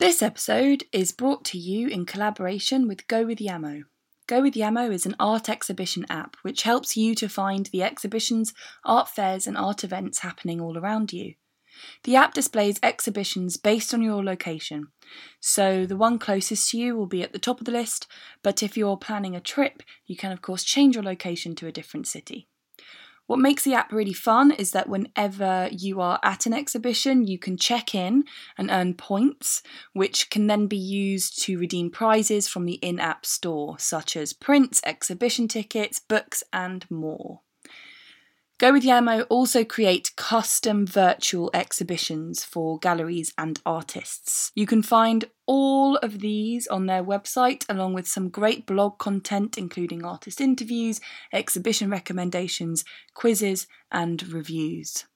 This episode is brought to you in collaboration with Go with Yamo. Go with Yamo is an art exhibition app which helps you to find the exhibitions, art fairs, and art events happening all around you. The app displays exhibitions based on your location, so the one closest to you will be at the top of the list, but if you're planning a trip, you can of course change your location to a different city. What makes the app really fun is that whenever you are at an exhibition, you can check in and earn points, which can then be used to redeem prizes from the in app store, such as prints, exhibition tickets, books, and more. Go with Yamo also create custom virtual exhibitions for galleries and artists. You can find all of these on their website, along with some great blog content, including artist interviews, exhibition recommendations, quizzes, and reviews.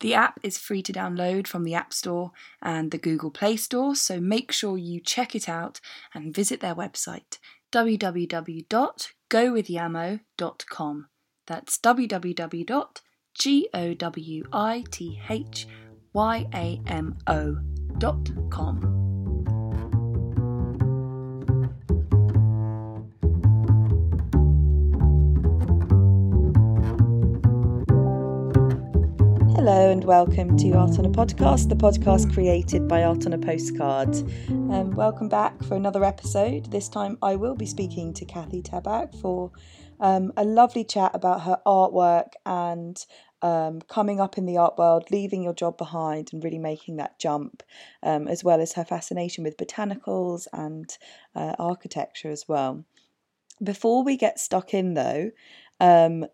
The app is free to download from the App Store and the Google Play Store, so make sure you check it out and visit their website www.gowithyamo.com. That's www.gowithyamo.com. Hello and welcome to Art on a Podcast, the podcast created by Art on a Postcard. Um, welcome back for another episode. This time I will be speaking to Kathy Tabak for um, a lovely chat about her artwork and um, coming up in the art world, leaving your job behind and really making that jump, um, as well as her fascination with botanicals and uh, architecture as well. Before we get stuck in, though, um,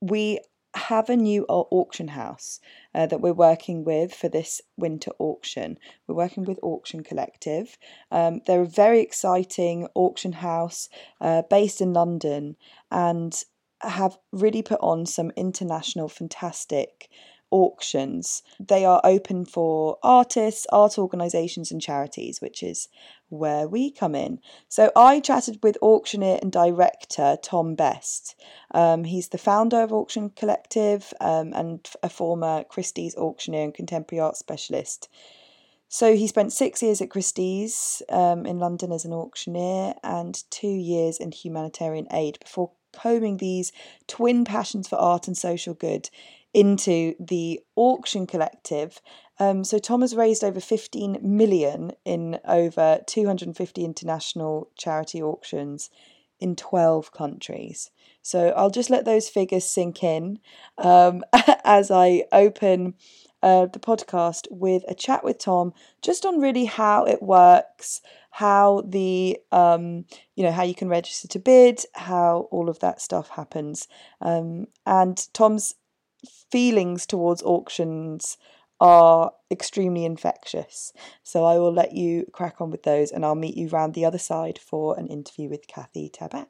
we have a new auction house uh, that we're working with for this winter auction. We're working with Auction Collective. Um, they're a very exciting auction house uh, based in London and have really put on some international fantastic auctions. They are open for artists, art organisations, and charities, which is where we come in. So I chatted with auctioneer and director Tom Best. Um, he's the founder of Auction Collective um, and a former Christie's auctioneer and contemporary art specialist. So he spent six years at Christie's um, in London as an auctioneer and two years in humanitarian aid before combing these twin passions for art and social good into the auction collective. Um, so Tom has raised over 15 million in over 250 international charity auctions in 12 countries. So I'll just let those figures sink in um, as I open uh, the podcast with a chat with Tom just on really how it works, how the um, you know how you can register to bid, how all of that stuff happens, um, and Tom's feelings towards auctions are extremely infectious. So I will let you crack on with those and I'll meet you round the other side for an interview with Kathy Tabak.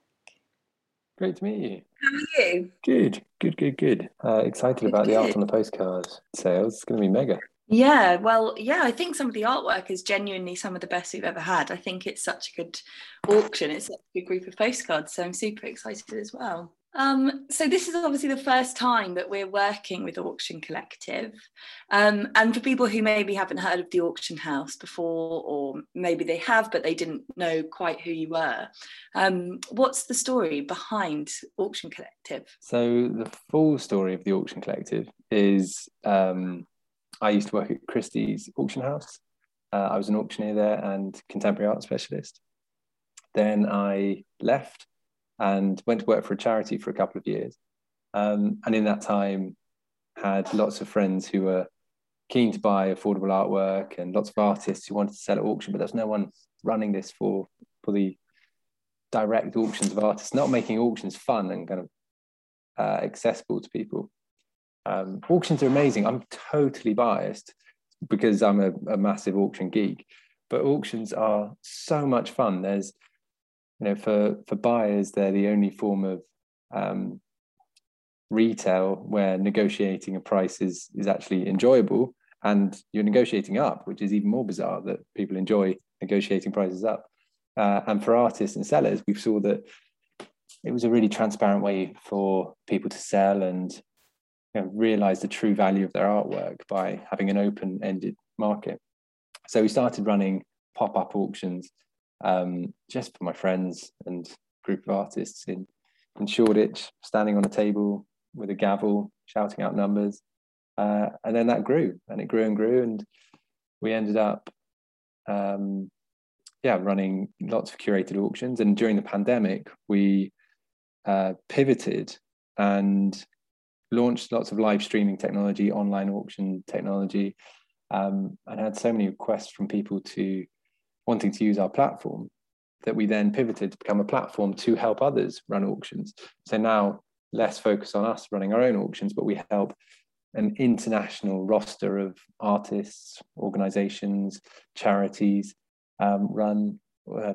Great to meet you. How are you? Good, good, good, good. Uh, excited good, about good. the art on the postcard sales. It's going to be mega. Yeah, well, yeah, I think some of the artwork is genuinely some of the best we've ever had. I think it's such a good auction. It's such a good group of postcards. So I'm super excited as well. Um, so this is obviously the first time that we're working with Auction Collective. Um, and for people who maybe haven't heard of the auction house before, or maybe they have, but they didn't know quite who you were, um, what's the story behind Auction Collective? So the full story of the Auction Collective is um, I used to work at Christie's auction house. Uh, I was an auctioneer there and contemporary art specialist. Then I left and went to work for a charity for a couple of years. Um, and in that time, had lots of friends who were keen to buy affordable artwork and lots of artists who wanted to sell at auction, but there's no one running this for for the direct auctions of artists, not making auctions fun and kind of uh, accessible to people. Um, auctions are amazing. I'm totally biased because I'm a, a massive auction geek, but auctions are so much fun. There's you know for for buyers they're the only form of um, retail where negotiating a price is is actually enjoyable and you're negotiating up which is even more bizarre that people enjoy negotiating prices up. Uh, and for artists and sellers we saw that it was a really transparent way for people to sell and you know, realize the true value of their artwork by having an open-ended market. So we started running pop-up auctions um, just for my friends and group of artists in in Shoreditch, standing on a table with a gavel, shouting out numbers, uh, and then that grew and it grew and grew, and we ended up, um, yeah, running lots of curated auctions. And during the pandemic, we uh, pivoted and launched lots of live streaming technology, online auction technology, um, and had so many requests from people to wanting to use our platform that we then pivoted to become a platform to help others run auctions. So now less focus on us running our own auctions, but we help an international roster of artists, organizations, charities um, run uh,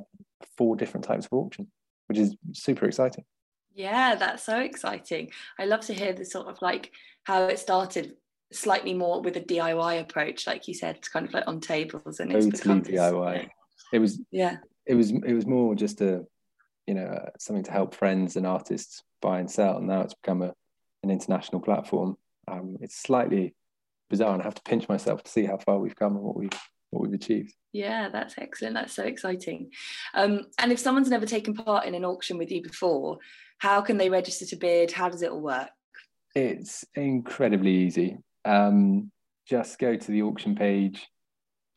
four different types of auction, which is super exciting. Yeah, that's so exciting. I love to hear the sort of like how it started slightly more with a DIY approach, like you said, kind of like on tables and it's totally DIY. This, it was yeah. It was it was more just a you know something to help friends and artists buy and sell. And now it's become a an international platform. Um, it's slightly bizarre, and I have to pinch myself to see how far we've come and what we've what we've achieved. Yeah, that's excellent. That's so exciting. Um, and if someone's never taken part in an auction with you before, how can they register to bid? How does it all work? It's incredibly easy. Um, just go to the auction page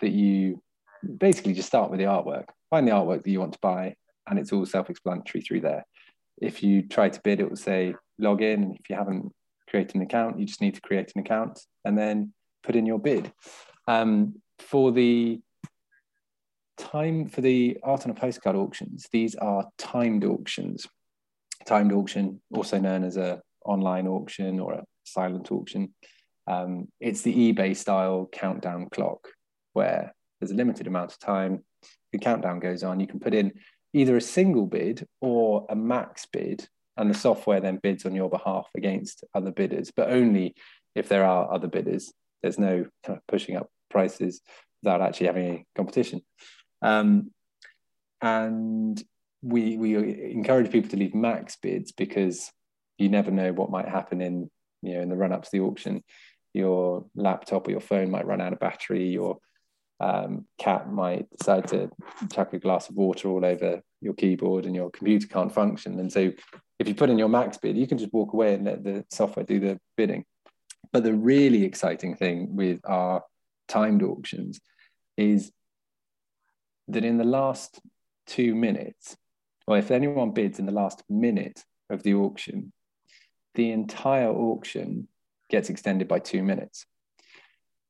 that you basically just start with the artwork. Find the artwork that you want to buy, and it's all self-explanatory through there. If you try to bid, it will say log in. If you haven't created an account, you just need to create an account and then put in your bid. Um, for the time for the art on a postcard auctions, these are timed auctions timed auction, also known as a online auction or a silent auction. Um, it's the eBay style countdown clock where there's a limited amount of time. The countdown goes on. You can put in either a single bid or a max bid, and the software then bids on your behalf against other bidders, but only if there are other bidders. There's no kind of pushing up prices without actually having a competition. Um, and we we encourage people to leave max bids because you never know what might happen in you know in the run up to the auction. Your laptop or your phone might run out of battery. Your um, cat might decide to chuck a glass of water all over your keyboard, and your computer can't function. And so, if you put in your max bid, you can just walk away and let the software do the bidding. But the really exciting thing with our timed auctions is that in the last two minutes, or if anyone bids in the last minute of the auction, the entire auction gets extended by two minutes.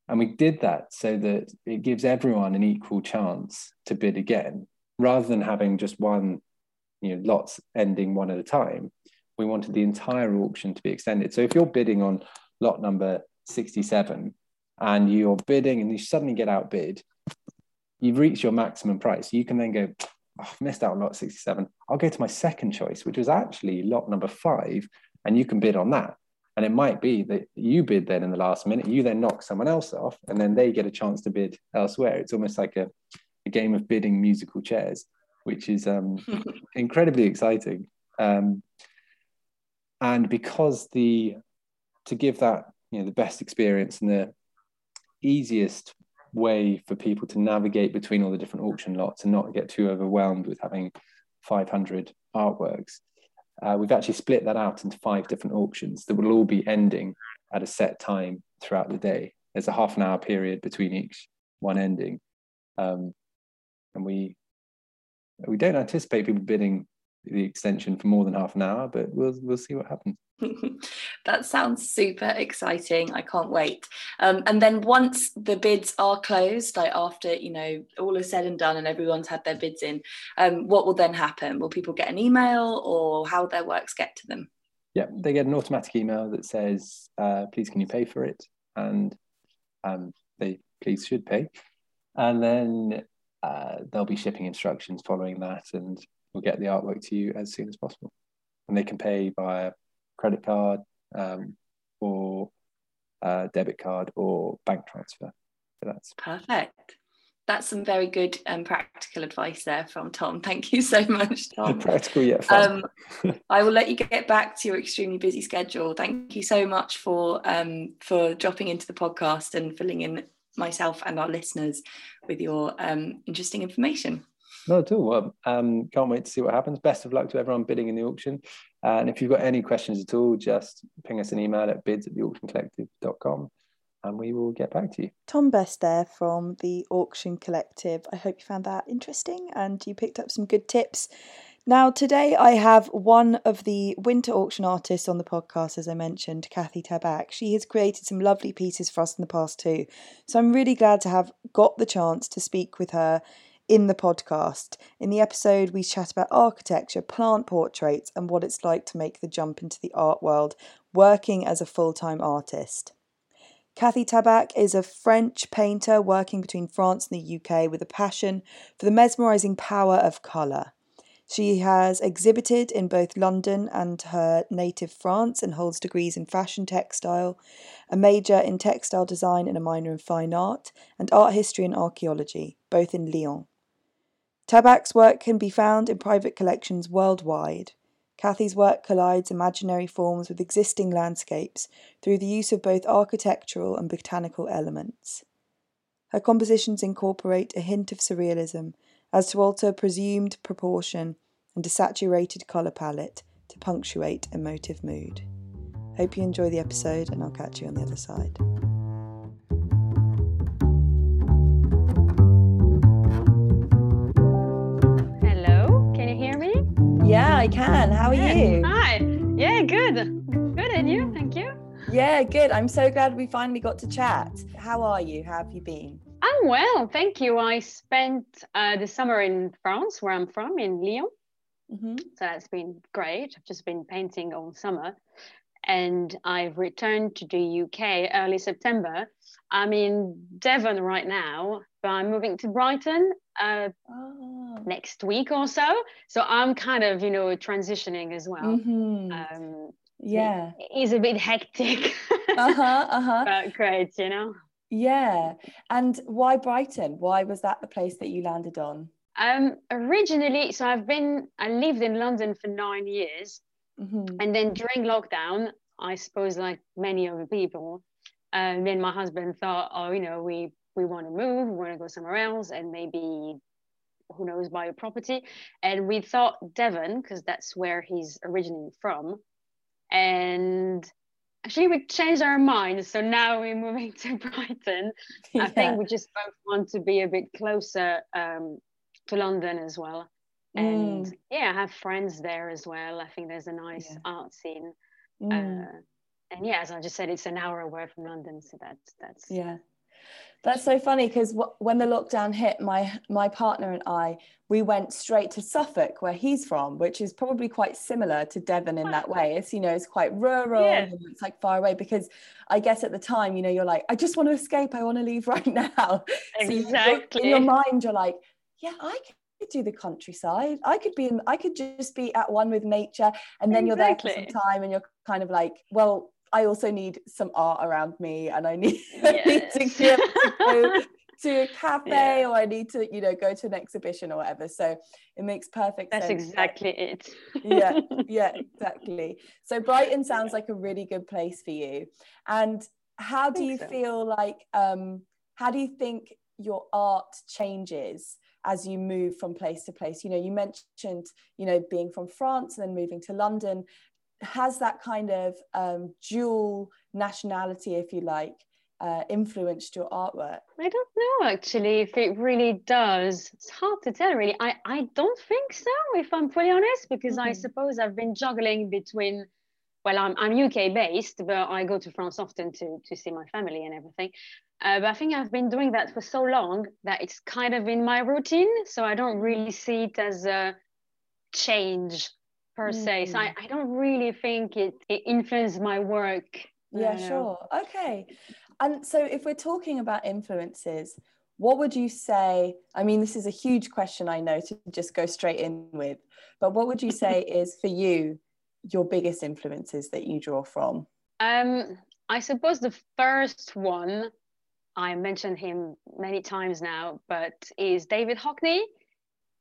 And we did that so that it gives everyone an equal chance to bid again, rather than having just one, you know, lots ending one at a time. We wanted the entire auction to be extended. So if you're bidding on lot number 67 and you're bidding and you suddenly get outbid, you've reached your maximum price. You can then go, oh, I've missed out on lot 67. I'll go to my second choice, which was actually lot number five, and you can bid on that. And it might be that you bid then in the last minute, you then knock someone else off, and then they get a chance to bid elsewhere. It's almost like a, a game of bidding musical chairs, which is um, incredibly exciting. Um, and because the to give that you know the best experience and the easiest way for people to navigate between all the different auction lots and not get too overwhelmed with having 500 artworks. Uh, we've actually split that out into five different auctions that will all be ending at a set time throughout the day. There's a half an hour period between each one ending. Um, and we we don't anticipate people bidding the extension for more than half an hour, but we'll we'll see what happens. that sounds super exciting. I can't wait. Um, and then once the bids are closed, like after you know all is said and done, and everyone's had their bids in, um, what will then happen? Will people get an email, or how their works get to them? Yeah, they get an automatic email that says, uh, "Please, can you pay for it?" And um, they please should pay, and then uh, there'll be shipping instructions following that, and we'll get the artwork to you as soon as possible. And they can pay via credit card um, or uh, debit card or bank transfer. So that's perfect. That's some very good and um, practical advice there from Tom. Thank you so much, Tom. practical yet fun. Um, I will let you get back to your extremely busy schedule. Thank you so much for um, for dropping into the podcast and filling in myself and our listeners with your um, interesting information. Not at all. Well, um, can't wait to see what happens. Best of luck to everyone bidding in the auction. And if you've got any questions at all, just ping us an email at bids at theauctioncollective.com and we will get back to you. Tom Best there from the Auction Collective. I hope you found that interesting and you picked up some good tips. Now, today I have one of the winter auction artists on the podcast, as I mentioned, Kathy Tabak. She has created some lovely pieces for us in the past too. So I'm really glad to have got the chance to speak with her in the podcast. In the episode, we chat about architecture, plant portraits, and what it's like to make the jump into the art world working as a full time artist. Kathy Tabak is a French painter working between France and the UK with a passion for the mesmerising power of colour. She has exhibited in both London and her native France and holds degrees in fashion textile, a major in textile design and a minor in fine art, and art history and archaeology, both in Lyon. Tabak's work can be found in private collections worldwide. Kathy's work collides imaginary forms with existing landscapes through the use of both architectural and botanical elements. Her compositions incorporate a hint of surrealism as to alter presumed proportion and a saturated colour palette to punctuate emotive mood. Hope you enjoy the episode, and I'll catch you on the other side. Yeah, I can. How are you? Hi. Yeah, good. Good. And you? Thank you. Yeah, good. I'm so glad we finally got to chat. How are you? How have you been? I'm well. Thank you. I spent uh, the summer in France, where I'm from, in Lyon. Mm-hmm. So that's been great. I've just been painting all summer. And I've returned to the UK early September. I'm in Devon right now, but I'm moving to Brighton uh, oh. next week or so. So I'm kind of, you know, transitioning as well. Mm-hmm. Um, yeah, it is a bit hectic. uh huh. Uh huh. But great, you know. Yeah, and why Brighton? Why was that the place that you landed on? Um, originally, so I've been, I lived in London for nine years, mm-hmm. and then during lockdown, I suppose like many other people, and uh, then my husband thought, oh, you know, we we want to move, we want to go somewhere else, and maybe who knows buy a property. And we thought Devon because that's where he's originally from, and actually we changed our minds. So now we're moving to Brighton. Yeah. I think we just both want to be a bit closer um, to London as well. And mm. yeah, I have friends there as well. I think there's a nice yeah. art scene. Mm. Uh, and yeah, as I just said, it's an hour away from London, so that's that's yeah, that's so funny because w- when the lockdown hit, my my partner and I we went straight to Suffolk, where he's from, which is probably quite similar to Devon in that way. It's you know it's quite rural, yeah. it's like far away. Because I guess at the time, you know, you're like, I just want to escape, I want to leave right now. Exactly. So in your mind, you're like, yeah, I could do the countryside. I could be in, I could just be at one with nature, and then exactly. you're there for some time, and you're kind of like, well, I also need some art around me and I need, yes. I need to, to go to a cafe yeah. or I need to, you know, go to an exhibition or whatever. So it makes perfect sense. That's sense. exactly it. yeah, yeah, exactly. So Brighton sounds like a really good place for you. And how do you so. feel like, um, how do you think your art changes as you move from place to place? You know, you mentioned, you know, being from France and then moving to London has that kind of um, dual nationality, if you like, uh, influenced your artwork? I don't know actually if it really does. It's hard to tell really. I, I don't think so, if I'm fully honest, because mm-hmm. I suppose I've been juggling between well, I'm, I'm UK based, but I go to France often to, to see my family and everything. Uh, but I think I've been doing that for so long that it's kind of in my routine. So I don't really see it as a change per mm. se. So I, mm. I don't really think it, it influenced my work. Yeah, sure. Okay. And so if we're talking about influences, what would you say? I mean, this is a huge question, I know, to just go straight in with, but what would you say is for you your biggest influences that you draw from? Um, I suppose the first one, I mentioned him many times now, but is David Hockney.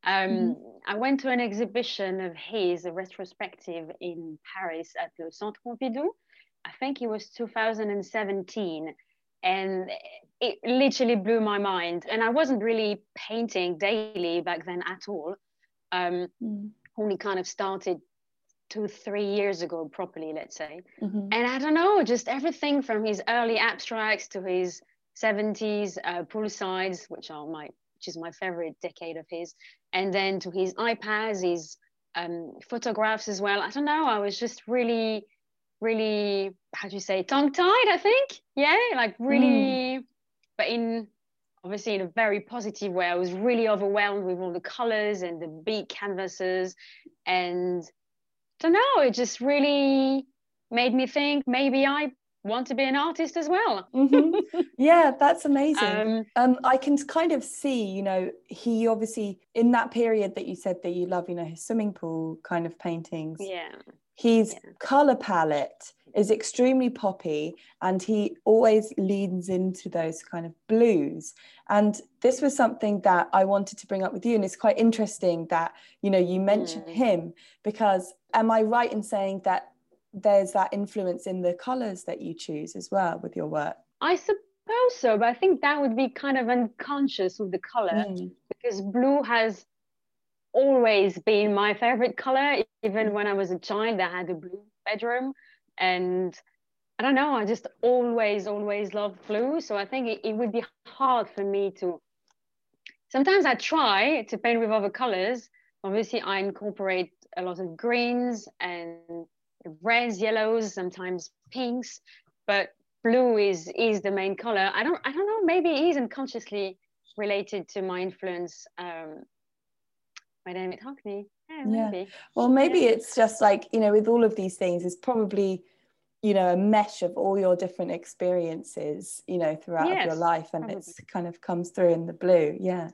Um, mm-hmm. I went to an exhibition of his, a retrospective in Paris at the Centre Pompidou. I think it was 2017. and it literally blew my mind. And I wasn't really painting daily back then at all. Um, mm. Only kind of started two, three years ago properly, let's say. Mm-hmm. And I don't know, just everything from his early abstracts to his 70s uh, poolsides, which are my which is my favorite decade of his, and then to his iPads, his um, photographs as well. I don't know. I was just really, really, how do you say, tongue tied, I think. Yeah, like really, mm. but in obviously in a very positive way. I was really overwhelmed with all the colors and the big canvases. And I don't know, it just really made me think maybe I want to be an artist as well. mm-hmm. Yeah, that's amazing. Um, um, I can kind of see, you know, he obviously in that period that you said that you love, you know, his swimming pool kind of paintings. Yeah. His yeah. color palette is extremely poppy and he always leans into those kind of blues and this was something that i wanted to bring up with you and it's quite interesting that you know you mentioned mm. him because am i right in saying that there's that influence in the colors that you choose as well with your work i suppose so but i think that would be kind of unconscious with the color mm. because blue has always been my favorite color even when i was a child i had a blue bedroom and i don't know i just always always loved blue so i think it, it would be hard for me to sometimes i try to paint with other colors obviously i incorporate a lot of greens and reds, yellows, sometimes pinks, but blue is is the main color. I don't I don't know. Maybe it isn't consciously related to my influence um, by David Hockney. Yeah, maybe. Yeah. Well, maybe yeah. it's just like you know, with all of these things, it's probably you know a mesh of all your different experiences you know throughout yes, your life and it kind of comes through in the blue yeah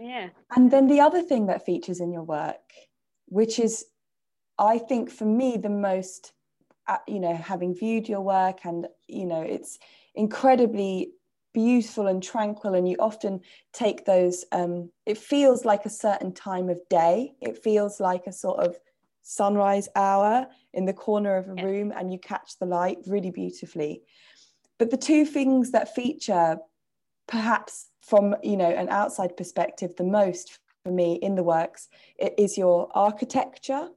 yeah and then the other thing that features in your work which is I think for me, the most, uh, you know, having viewed your work and, you know, it's incredibly beautiful and tranquil and you often take those um, it feels like a certain time of day. It feels like a sort of sunrise hour in the corner of a room and you catch the light really beautifully. But the two things that feature perhaps from you know an outside perspective the most for me in the works is your architecture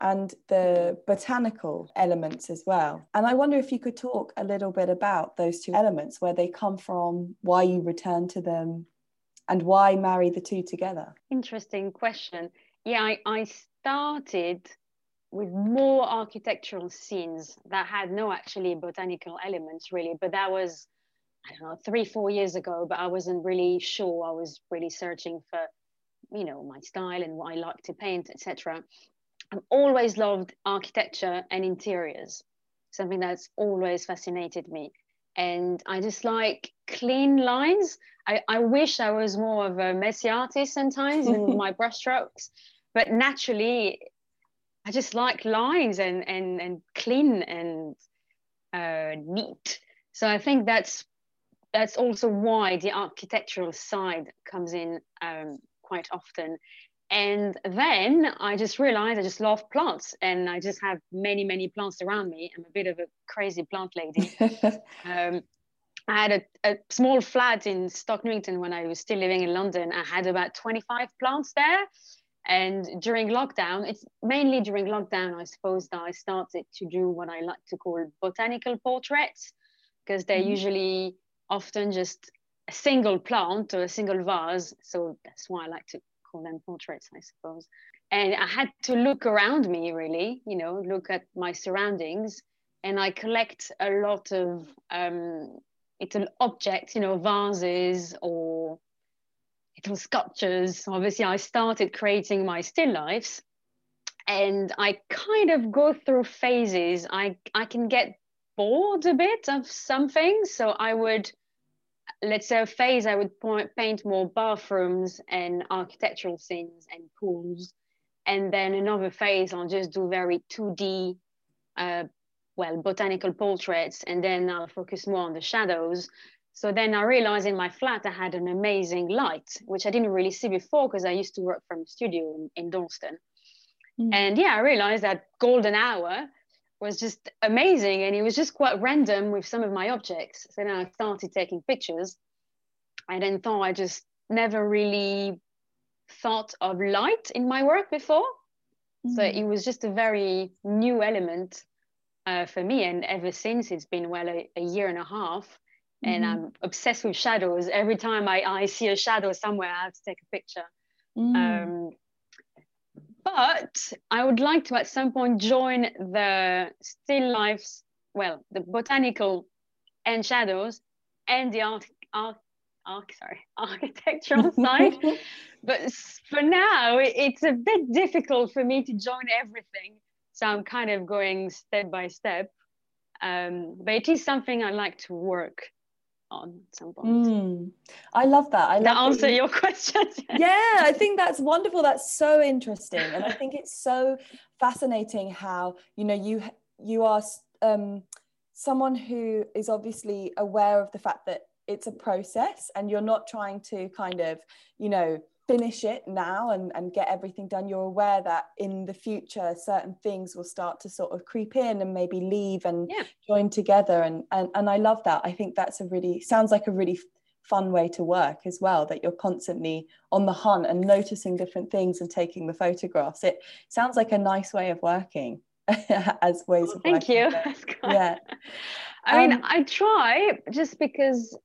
and the botanical elements as well. And I wonder if you could talk a little bit about those two elements, where they come from, why you return to them, and why marry the two together. Interesting question. Yeah, I, I started with more architectural scenes that had no actually botanical elements really, but that was I don't know three four years ago. But I wasn't really sure. I was really searching for you know my style and what I like to paint, etc. I've always loved architecture and interiors, something that's always fascinated me. And I just like clean lines. I, I wish I was more of a messy artist sometimes in my brushstrokes, but naturally, I just like lines and, and, and clean and uh, neat. So I think that's that's also why the architectural side comes in um, quite often and then I just realized I just love plants and I just have many, many plants around me. I'm a bit of a crazy plant lady. um, I had a, a, small flat in Stoke Newington when I was still living in London. I had about 25 plants there. And during lockdown, it's mainly during lockdown, I suppose, that I started to do what I like to call botanical portraits, because they're mm-hmm. usually often just a single plant or a single vase. So that's why I like to call them portraits, I suppose. And I had to look around me, really, you know, look at my surroundings. And I collect a lot of um, little objects, you know, vases or little sculptures. Obviously, I started creating my still lifes. And I kind of go through phases. I, I can get bored a bit of something. So I would let's say a phase I would point, paint more bathrooms and architectural scenes and pools. And then another phase I'll just do very 2D, uh, well, botanical portraits. And then I'll focus more on the shadows. So then I realized in my flat I had an amazing light, which I didn't really see before because I used to work from a studio in, in Dalston. Mm. And yeah, I realized that golden hour was just amazing. And it was just quite random with some of my objects. So then i started taking pictures. And then thought i just never really thought of light in my work before. Mm. so it was just a very new element uh, for me. And ever since it's been well a, a year and a half. And mm-hmm. i'm obsessed with shadows. Every time I, I see a shadow somewhere i have to take a picture. Mm. um, but I would like to at some point join the still lifes, well, the botanical and shadows and the art, art, sorry, architectural side. but for now, it's a bit difficult for me to join everything. So I'm kind of going step by step. Um, but it is something I like to work on some point. Mm, I love that. I love that answer you... your question. yeah, I think that's wonderful. That's so interesting, and I think it's so fascinating how you know you you are um, someone who is obviously aware of the fact that it's a process, and you're not trying to kind of you know finish it now and, and get everything done you're aware that in the future certain things will start to sort of creep in and maybe leave and yeah. join together. And, and and i love that. I think that's a really sounds like a really fun way to work as well that you're constantly on the hunt and noticing different things and taking the photographs. It sounds like a nice way of working as ways of thank working. you. Yeah. I mean um, i try just because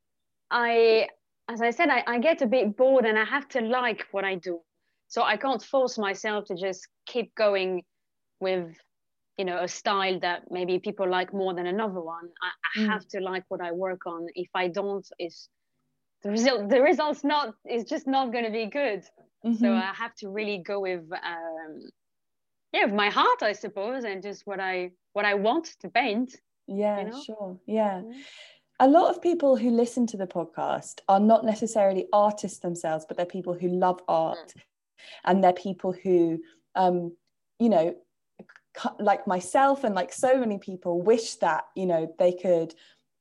i as I said, I, I get a bit bored and I have to like what I do. So I can't force myself to just keep going with, you know, a style that maybe people like more than another one. I, I mm. have to like what I work on. If I don't, it's the result. The results not is just not going to be good. Mm-hmm. So I have to really go with, um, yeah, with my heart, I suppose, and just what I what I want to paint. Yeah, you know? sure. Yeah. Mm-hmm a lot of people who listen to the podcast are not necessarily artists themselves, but they're people who love art, mm. and they're people who, um, you know, like myself and like so many people, wish that you know they could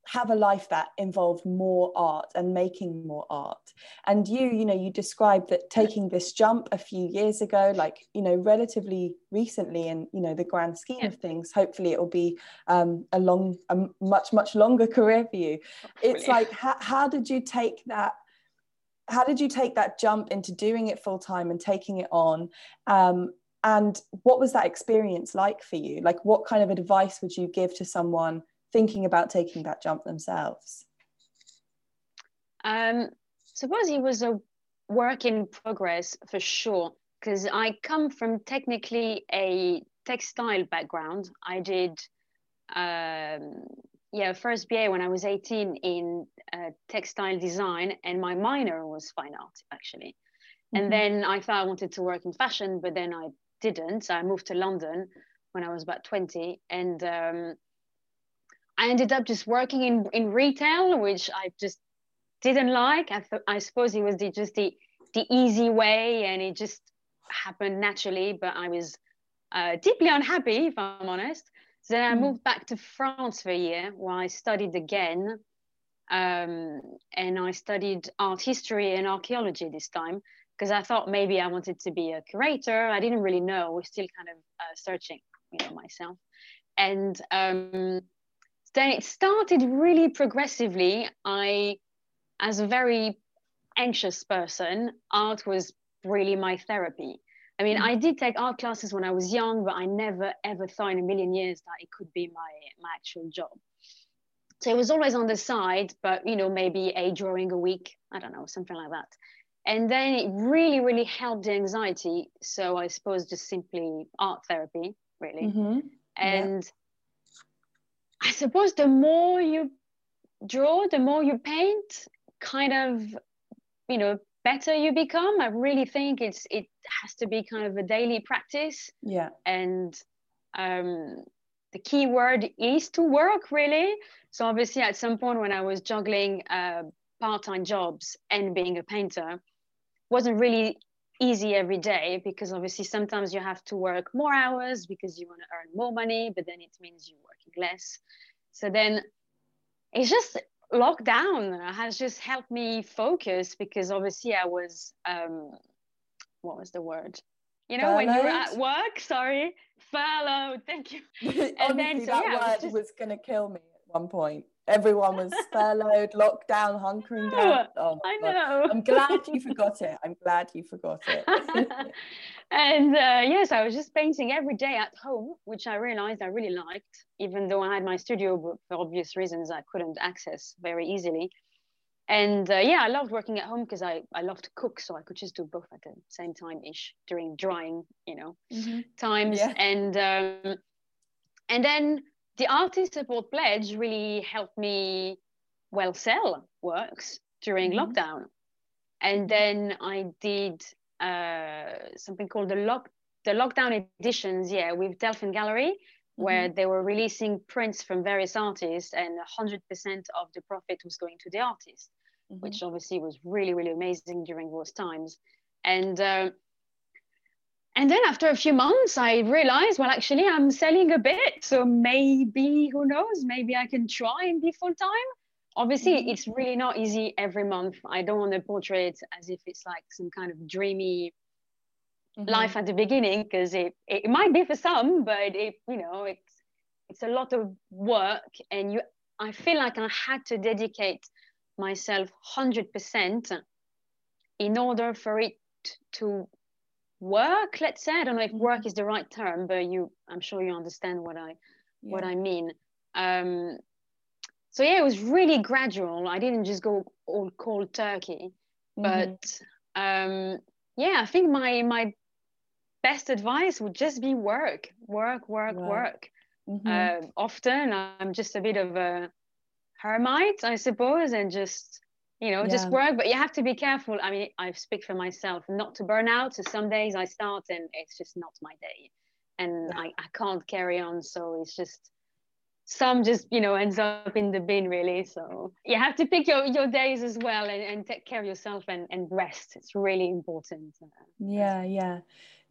have a life that involved more art and making more art. And you you know you described that taking this jump a few years ago like you know relatively recently in you know the grand scheme yeah. of things hopefully it will be um, a long a much much longer career for you. It's like how, how did you take that how did you take that jump into doing it full time and taking it on? Um, and what was that experience like for you? Like what kind of advice would you give to someone thinking about taking that jump themselves? Um, suppose it was a work in progress for sure, because I come from technically a textile background. I did, um, yeah, first BA when I was 18 in uh, textile design, and my minor was fine art actually. Mm-hmm. And then I thought I wanted to work in fashion, but then I didn't. So I moved to London when I was about 20, and um, I ended up just working in, in retail, which I just didn't like. I, th- I suppose it was the, just the, the easy way and it just happened naturally, but I was uh, deeply unhappy, if I'm honest. So then I mm. moved back to France for a year where I studied again. Um, and I studied art history and archaeology this time because I thought maybe I wanted to be a curator. I didn't really know. We're still kind of uh, searching, you know, myself. And um, it started really progressively. I, as a very anxious person, art was really my therapy. I mean, mm. I did take art classes when I was young, but I never ever thought in a million years that it could be my, my actual job. So it was always on the side, but you know, maybe a drawing a week, I don't know, something like that. And then it really, really helped the anxiety. So I suppose just simply art therapy, really. Mm-hmm. And yeah. I suppose the more you draw, the more you paint, kind of, you know, better you become. I really think it's it has to be kind of a daily practice. Yeah. And um, the key word is to work really. So obviously, at some point when I was juggling uh, part-time jobs and being a painter, wasn't really easy every day because obviously sometimes you have to work more hours because you want to earn more money, but then it means you're working less. So then it's just lockdown has just helped me focus because obviously I was um, what was the word? You know, furloughed? when you're at work, sorry, furloughed. Thank you. and Honestly, then, so, that yeah, word was, just... was going to kill me at one point. Everyone was furloughed, locked down, hunkering down. Oh I God. know. I'm glad you forgot it. I'm glad you forgot it. and uh, yes, I was just painting every day at home, which I realized I really liked, even though I had my studio, but for obvious reasons I couldn't access very easily. And uh, yeah, I loved working at home because I, I love to cook, so I could just do both at the same time ish during drying, you know, mm-hmm. times. Yeah. And um, and then the artist support pledge really helped me well sell works during mm-hmm. lockdown and then i did uh, something called the lock the lockdown editions yeah with Delphian gallery mm-hmm. where they were releasing prints from various artists and 100% of the profit was going to the artist mm-hmm. which obviously was really really amazing during those times and uh, and then after a few months, I realized, well, actually, I'm selling a bit. So maybe, who knows, maybe I can try and be full time. Obviously, mm-hmm. it's really not easy every month. I don't want to portray it as if it's like some kind of dreamy mm-hmm. life at the beginning, because it, it might be for some, but it, you know, it's it's a lot of work. And you I feel like I had to dedicate myself 100% in order for it to work let's say i don't know if work mm-hmm. is the right term but you i'm sure you understand what i yeah. what i mean um so yeah it was really gradual i didn't just go all cold turkey mm-hmm. but um yeah i think my my best advice would just be work work work yeah. work mm-hmm. uh, often i'm just a bit of a hermit i suppose and just you know, yeah. just work, but you have to be careful. I mean, I speak for myself, not to burn out. So some days I start and it's just not my day and yeah. I, I can't carry on. So it's just, some just, you know, ends up in the bin really. So you have to pick your, your days as well and, and take care of yourself and, and rest. It's really important. Yeah, yeah.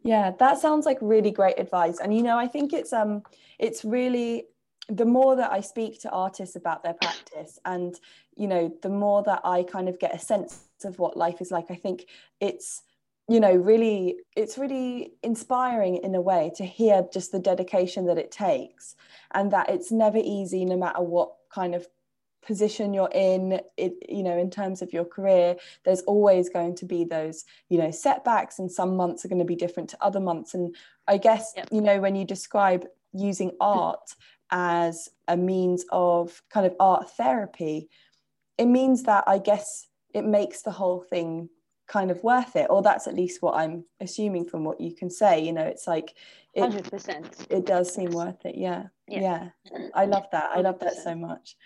Yeah, that sounds like really great advice. And you know, I think it's um it's really the more that I speak to artists about their practice and you know the more that I kind of get a sense of what life is like I think it's you know really it's really inspiring in a way to hear just the dedication that it takes and that it's never easy no matter what kind of position you're in it you know in terms of your career there's always going to be those you know setbacks and some months are going to be different to other months and i guess yep. you know when you describe using art as a means of kind of art therapy, it means that I guess it makes the whole thing kind of worth it, or that's at least what I'm assuming from what you can say. You know, it's like it, 100%. It does seem worth it. Yeah. Yeah. yeah. I love that. I love that so much.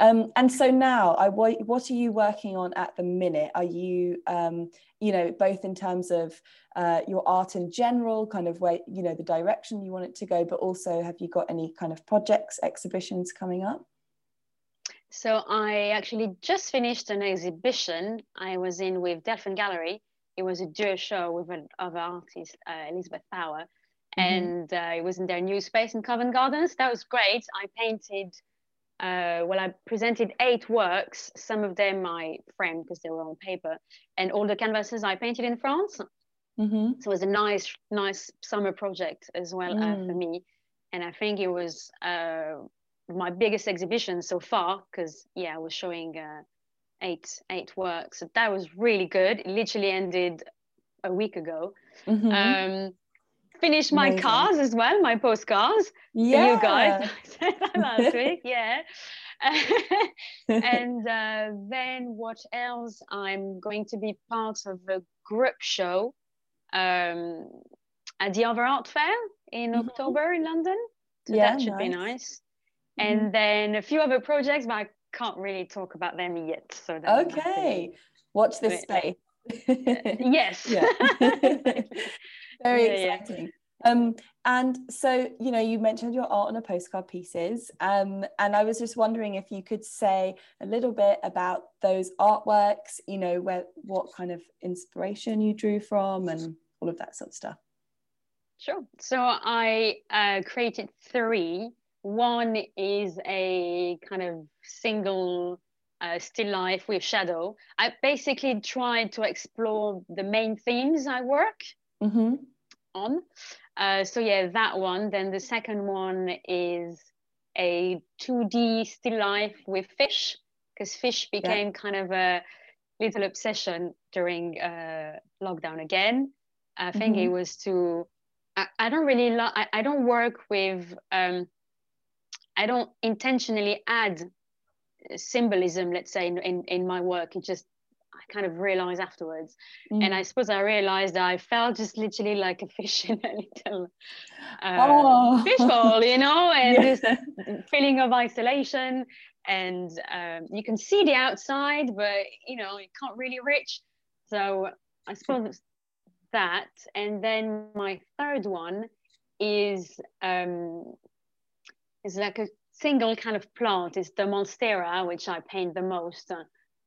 Um, and so now, I what, are you working on at the minute? Are you, um, you know, both in terms of uh, your art in general, kind of where you know the direction you want it to go, but also have you got any kind of projects, exhibitions coming up? So I actually just finished an exhibition I was in with Delphian Gallery. It was a duo show with another artist, uh, Elizabeth Power. And uh, it was in their new space in Covent Gardens. That was great. I painted uh, well, I presented eight works. Some of them I framed because they were on paper, and all the canvases I painted in France. Mm-hmm. So it was a nice, nice summer project as well mm. uh, for mm. me. And I think it was uh, my biggest exhibition so far because yeah, I was showing uh, eight eight works. So that was really good. It literally ended a week ago. Mm-hmm. Um, finished my Amazing. cards as well, my postcards. Yeah. You guys last week, yeah. and uh, then what else? I'm going to be part of a group show um, at the Other Art Fair in mm-hmm. October in London. So yeah, that should nice. be nice. Mm-hmm. And then a few other projects, but I can't really talk about them yet. So okay, watch this space. yes. Very yeah, exciting. Yeah. Um, and so, you know, you mentioned your art on a postcard pieces, um, and I was just wondering if you could say a little bit about those artworks. You know, where what kind of inspiration you drew from, and all of that sort of stuff. Sure. So I uh, created three. One is a kind of single uh, still life with shadow. I basically tried to explore the main themes I work. Mm-hmm. On. Uh, so yeah, that one. Then the second one is a 2D still life with fish, because fish became yeah. kind of a little obsession during uh, lockdown again. I think mm-hmm. it was to. I, I don't really. Lo- I, I don't work with. Um, I don't intentionally add symbolism, let's say, in, in, in my work. It just I kind of realized afterwards. Mm. And I suppose I realized I felt just literally like a fish in a little uh, oh. fishbowl, you know, and yeah. this feeling of isolation. And um, you can see the outside, but you know, you can't really reach. So I suppose that. And then my third one is um, is like a single kind of plant. It's the monstera, which I paint the most.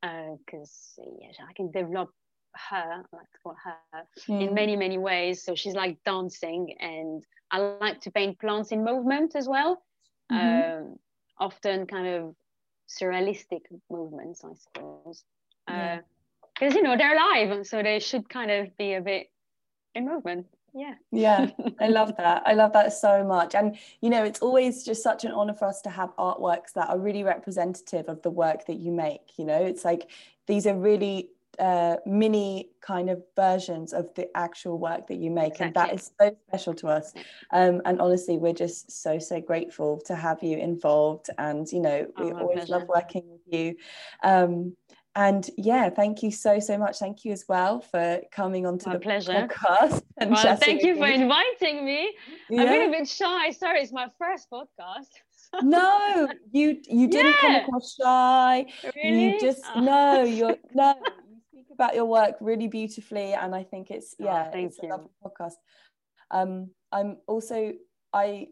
Uh, because uh, yeah, I can develop her like to for her mm. in many many ways. So she's like dancing, and I like to paint plants in movement as well. Mm-hmm. Um, often kind of surrealistic movements, I suppose. Because yeah. uh, you know they're alive, so they should kind of be a bit in movement yeah. Yeah i love that. I love that so much. And you know it's always just such an honor for us to have artworks that are really representative of the work that you make you know? It's like these are really uh, mini kind of versions of the actual work that you make exactly. and that is so special to us. Um, and honestly we're just so so grateful to have you involved and you know we oh, always pleasure. love working with you. Um, and yeah, thank you so so much. Thank you as well for coming onto My the pleasure. podcast. And well, thank you for inviting me. Yeah. I'm a bit shy. Sorry, it's my first podcast. no, you you didn't yeah. come across shy. Really? You just oh. no, you're no. You speak about your work really beautifully, and I think it's oh, yeah, oh, it's you. a lovely podcast. Um, I'm also I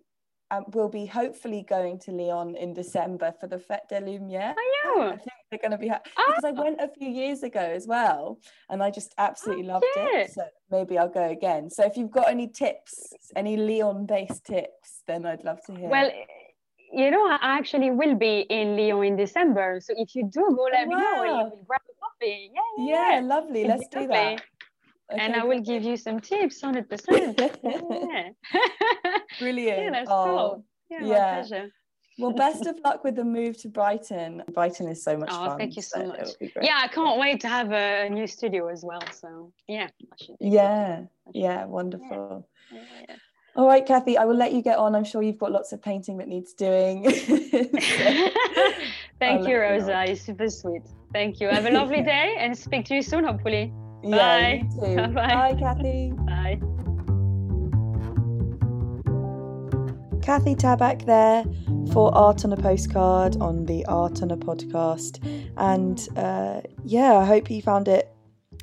um, will be hopefully going to Lyon in December for the Fête des Lumières. Oh, yeah. I think they're going to be ha- oh. because I went a few years ago as well, and I just absolutely oh, loved it. So maybe I'll go again. So if you've got any tips, any Lyon-based tips, then I'd love to hear. Well, you know, I actually will be in Lyon in December. So if you do go, let me know. And you grab a coffee. Yeah, yeah, yeah. lovely. Let's do that. Okay, and I will give you some tips, hundred percent. Brilliant. Yeah, that's oh, cool. Yeah, yeah. Well, best of luck with the move to Brighton. Brighton is so much oh, fun. Thank you so, so much. Yeah, I can't wait to have a, new studio as well. So yeah, yeah, yeah, wonderful. Yeah. Yeah, All right, Kathy, I will let you get on. I'm sure you've got lots of painting that needs doing. Thank you, Rosa. You're super sweet. Thank you. Have a lovely day and speak to you soon, hopefully. Yeah, Bye. Bye. Bye, Kathy. Bye. Kathy Tabak there for Art on a Postcard on the Art on a podcast. And uh, yeah, I hope you found it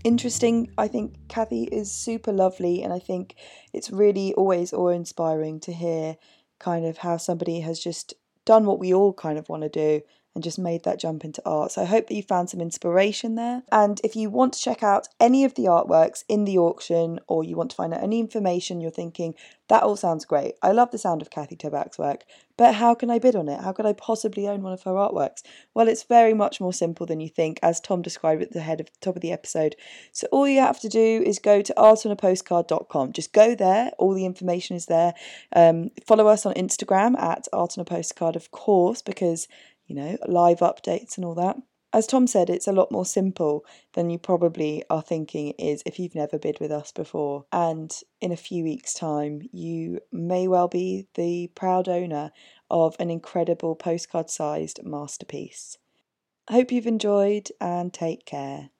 interesting. I think Kathy is super lovely, and I think it's really always awe inspiring to hear kind of how somebody has just done what we all kind of want to do and just made that jump into art. So I hope that you found some inspiration there. And if you want to check out any of the artworks in the auction or you want to find out any information you're thinking, that all sounds great. I love the sound of Kathy Tabak's work, but how can I bid on it? How could I possibly own one of her artworks? Well, it's very much more simple than you think, as Tom described at the head of the top of the episode. So all you have to do is go to artonapostcard.com. Just go there, all the information is there. Um, follow us on Instagram at artonapostcard, of course, because you know, live updates and all that. As Tom said, it's a lot more simple than you probably are thinking it is if you've never bid with us before. And in a few weeks' time, you may well be the proud owner of an incredible postcard sized masterpiece. Hope you've enjoyed and take care.